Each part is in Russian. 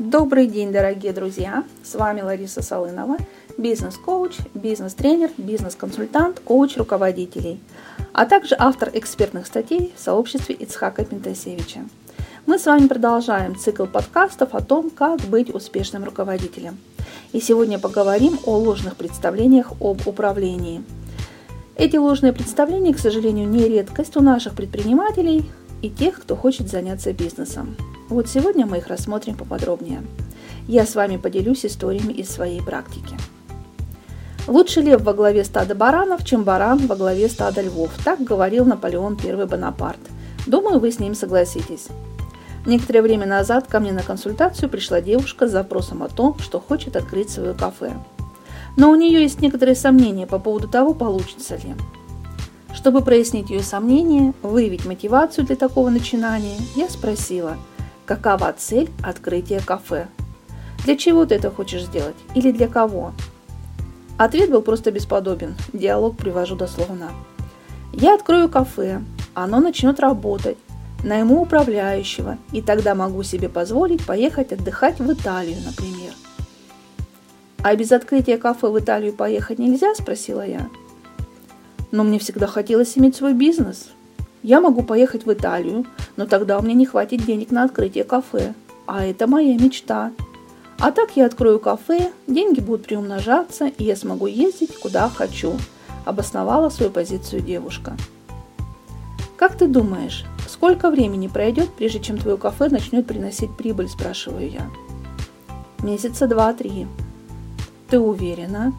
Добрый день, дорогие друзья! С вами Лариса Солынова, бизнес-коуч, бизнес-тренер, бизнес-консультант, коуч руководителей, а также автор экспертных статей в сообществе Ицхака Пентасевича. Мы с вами продолжаем цикл подкастов о том, как быть успешным руководителем. И сегодня поговорим о ложных представлениях об управлении. Эти ложные представления, к сожалению, не редкость у наших предпринимателей и тех, кто хочет заняться бизнесом. Вот сегодня мы их рассмотрим поподробнее. Я с вами поделюсь историями из своей практики. Лучше лев во главе стада баранов, чем баран во главе стада львов. Так говорил Наполеон I Бонапарт. Думаю, вы с ним согласитесь. Некоторое время назад ко мне на консультацию пришла девушка с запросом о том, что хочет открыть свое кафе. Но у нее есть некоторые сомнения по поводу того, получится ли. Чтобы прояснить ее сомнения, выявить мотивацию для такого начинания, я спросила – Какова цель открытия кафе? Для чего ты это хочешь сделать? Или для кого? Ответ был просто бесподобен. Диалог привожу дословно. Я открою кафе, оно начнет работать, найму управляющего, и тогда могу себе позволить поехать отдыхать в Италию, например. А без открытия кафе в Италию поехать нельзя, спросила я. Но мне всегда хотелось иметь свой бизнес. Я могу поехать в Италию, но тогда у меня не хватит денег на открытие кафе. А это моя мечта. А так я открою кафе, деньги будут приумножаться, и я смогу ездить куда хочу, обосновала свою позицию девушка. Как ты думаешь, сколько времени пройдет, прежде чем твое кафе начнет приносить прибыль, спрашиваю я. Месяца два-три. Ты уверена?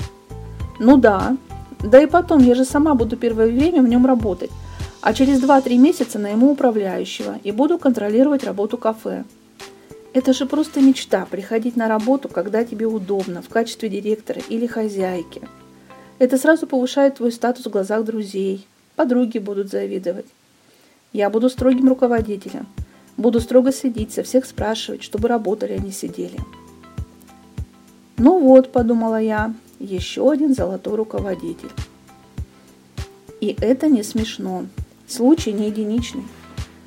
Ну да. Да и потом, я же сама буду первое время в нем работать а через 2-3 месяца найму управляющего и буду контролировать работу кафе. Это же просто мечта – приходить на работу, когда тебе удобно, в качестве директора или хозяйки. Это сразу повышает твой статус в глазах друзей, подруги будут завидовать. Я буду строгим руководителем, буду строго следить, со всех спрашивать, чтобы работали, а не сидели. Ну вот, подумала я, еще один золотой руководитель. И это не смешно. Случай не единичный.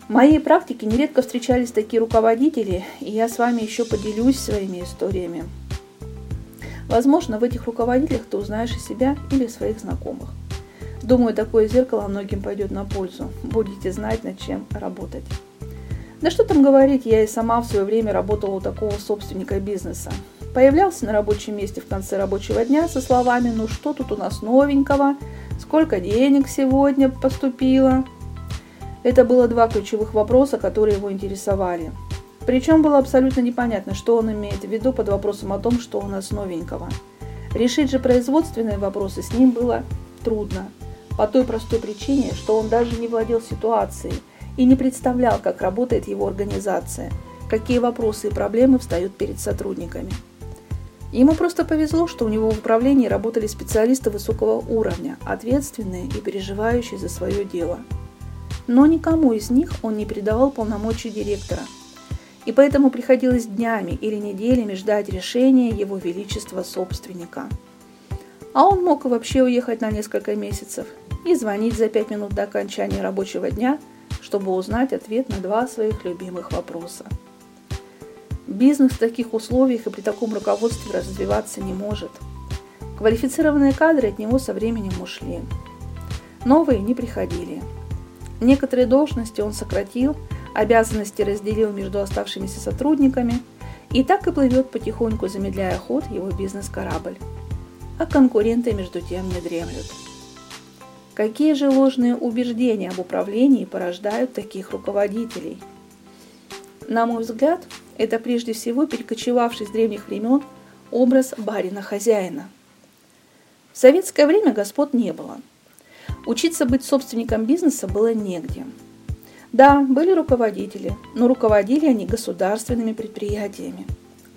В моей практике нередко встречались такие руководители, и я с вами еще поделюсь своими историями. Возможно, в этих руководителях ты узнаешь и себя или своих знакомых. Думаю, такое зеркало многим пойдет на пользу. Будете знать, над чем работать. Да что там говорить, я и сама в свое время работала у такого собственника бизнеса. Появлялся на рабочем месте в конце рабочего дня со словами «Ну что тут у нас новенького?» Сколько денег сегодня поступило. Это было два ключевых вопроса, которые его интересовали. Причем было абсолютно непонятно, что он имеет в виду под вопросом о том, что у нас новенького. Решить же производственные вопросы с ним было трудно, по той простой причине, что он даже не владел ситуацией и не представлял, как работает его организация, какие вопросы и проблемы встают перед сотрудниками. Ему просто повезло, что у него в управлении работали специалисты высокого уровня, ответственные и переживающие за свое дело. Но никому из них он не передавал полномочий директора. И поэтому приходилось днями или неделями ждать решения его величества собственника. А он мог вообще уехать на несколько месяцев и звонить за пять минут до окончания рабочего дня, чтобы узнать ответ на два своих любимых вопроса. Бизнес в таких условиях и при таком руководстве развиваться не может. Квалифицированные кадры от него со временем ушли. Новые не приходили. Некоторые должности он сократил, обязанности разделил между оставшимися сотрудниками, и так и плывет потихоньку, замедляя ход его бизнес-корабль. А конкуренты между тем не дремлют. Какие же ложные убеждения об управлении порождают таких руководителей? На мой взгляд, это прежде всего перекочевавший с древних времен образ барина-хозяина. В советское время господ не было. Учиться быть собственником бизнеса было негде. Да, были руководители, но руководили они государственными предприятиями.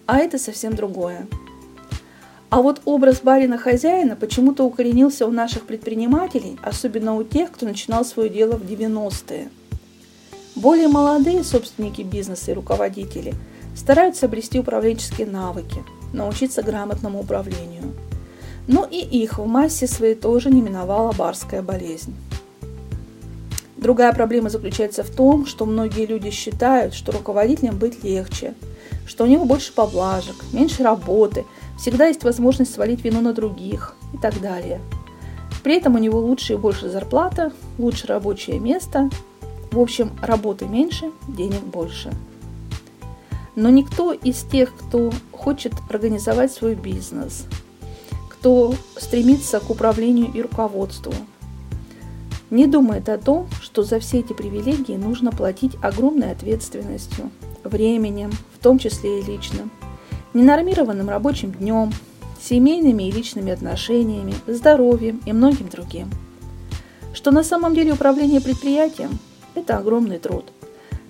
А это совсем другое. А вот образ барина-хозяина почему-то укоренился у наших предпринимателей, особенно у тех, кто начинал свое дело в 90-е. Более молодые собственники бизнеса и руководители – стараются обрести управленческие навыки, научиться грамотному управлению. Но и их в массе своей тоже не миновала барская болезнь. Другая проблема заключается в том, что многие люди считают, что руководителям быть легче, что у них больше поблажек, меньше работы, всегда есть возможность свалить вину на других и так далее. При этом у него лучше и больше зарплата, лучше рабочее место. В общем, работы меньше, денег больше. Но никто из тех, кто хочет организовать свой бизнес, кто стремится к управлению и руководству, не думает о том, что за все эти привилегии нужно платить огромной ответственностью, временем, в том числе и личным, ненормированным рабочим днем, семейными и личными отношениями, здоровьем и многим другим. Что на самом деле управление предприятием – это огромный труд.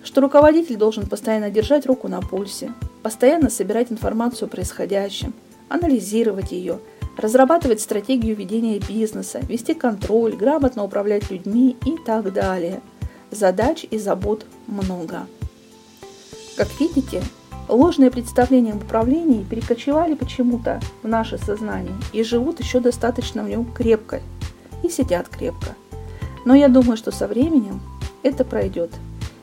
Что руководитель должен постоянно держать руку на пульсе, постоянно собирать информацию о происходящем, анализировать ее, разрабатывать стратегию ведения бизнеса, вести контроль, грамотно управлять людьми и так далее. Задач и забот много. Как видите, Ложные представления об управлении перекочевали почему-то в наше сознание и живут еще достаточно в нем крепко и сидят крепко. Но я думаю, что со временем это пройдет.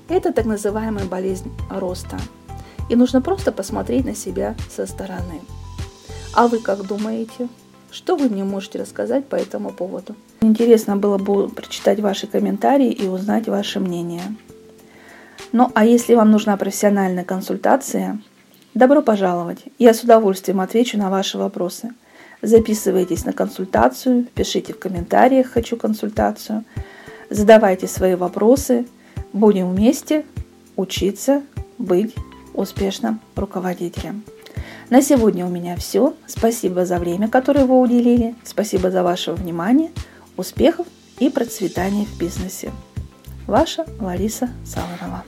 Это так называемая болезнь роста. И нужно просто посмотреть на себя со стороны. А вы как думаете? Что вы мне можете рассказать по этому поводу? Интересно было бы прочитать ваши комментарии и узнать ваше мнение. Ну а если вам нужна профессиональная консультация, добро пожаловать. Я с удовольствием отвечу на ваши вопросы. Записывайтесь на консультацию, пишите в комментариях «Хочу консультацию», задавайте свои вопросы. Будем вместе учиться быть успешным руководителем. На сегодня у меня все. Спасибо за время, которое вы уделили. Спасибо за ваше внимание. Успехов и процветания в бизнесе. Ваша Лариса Салонова.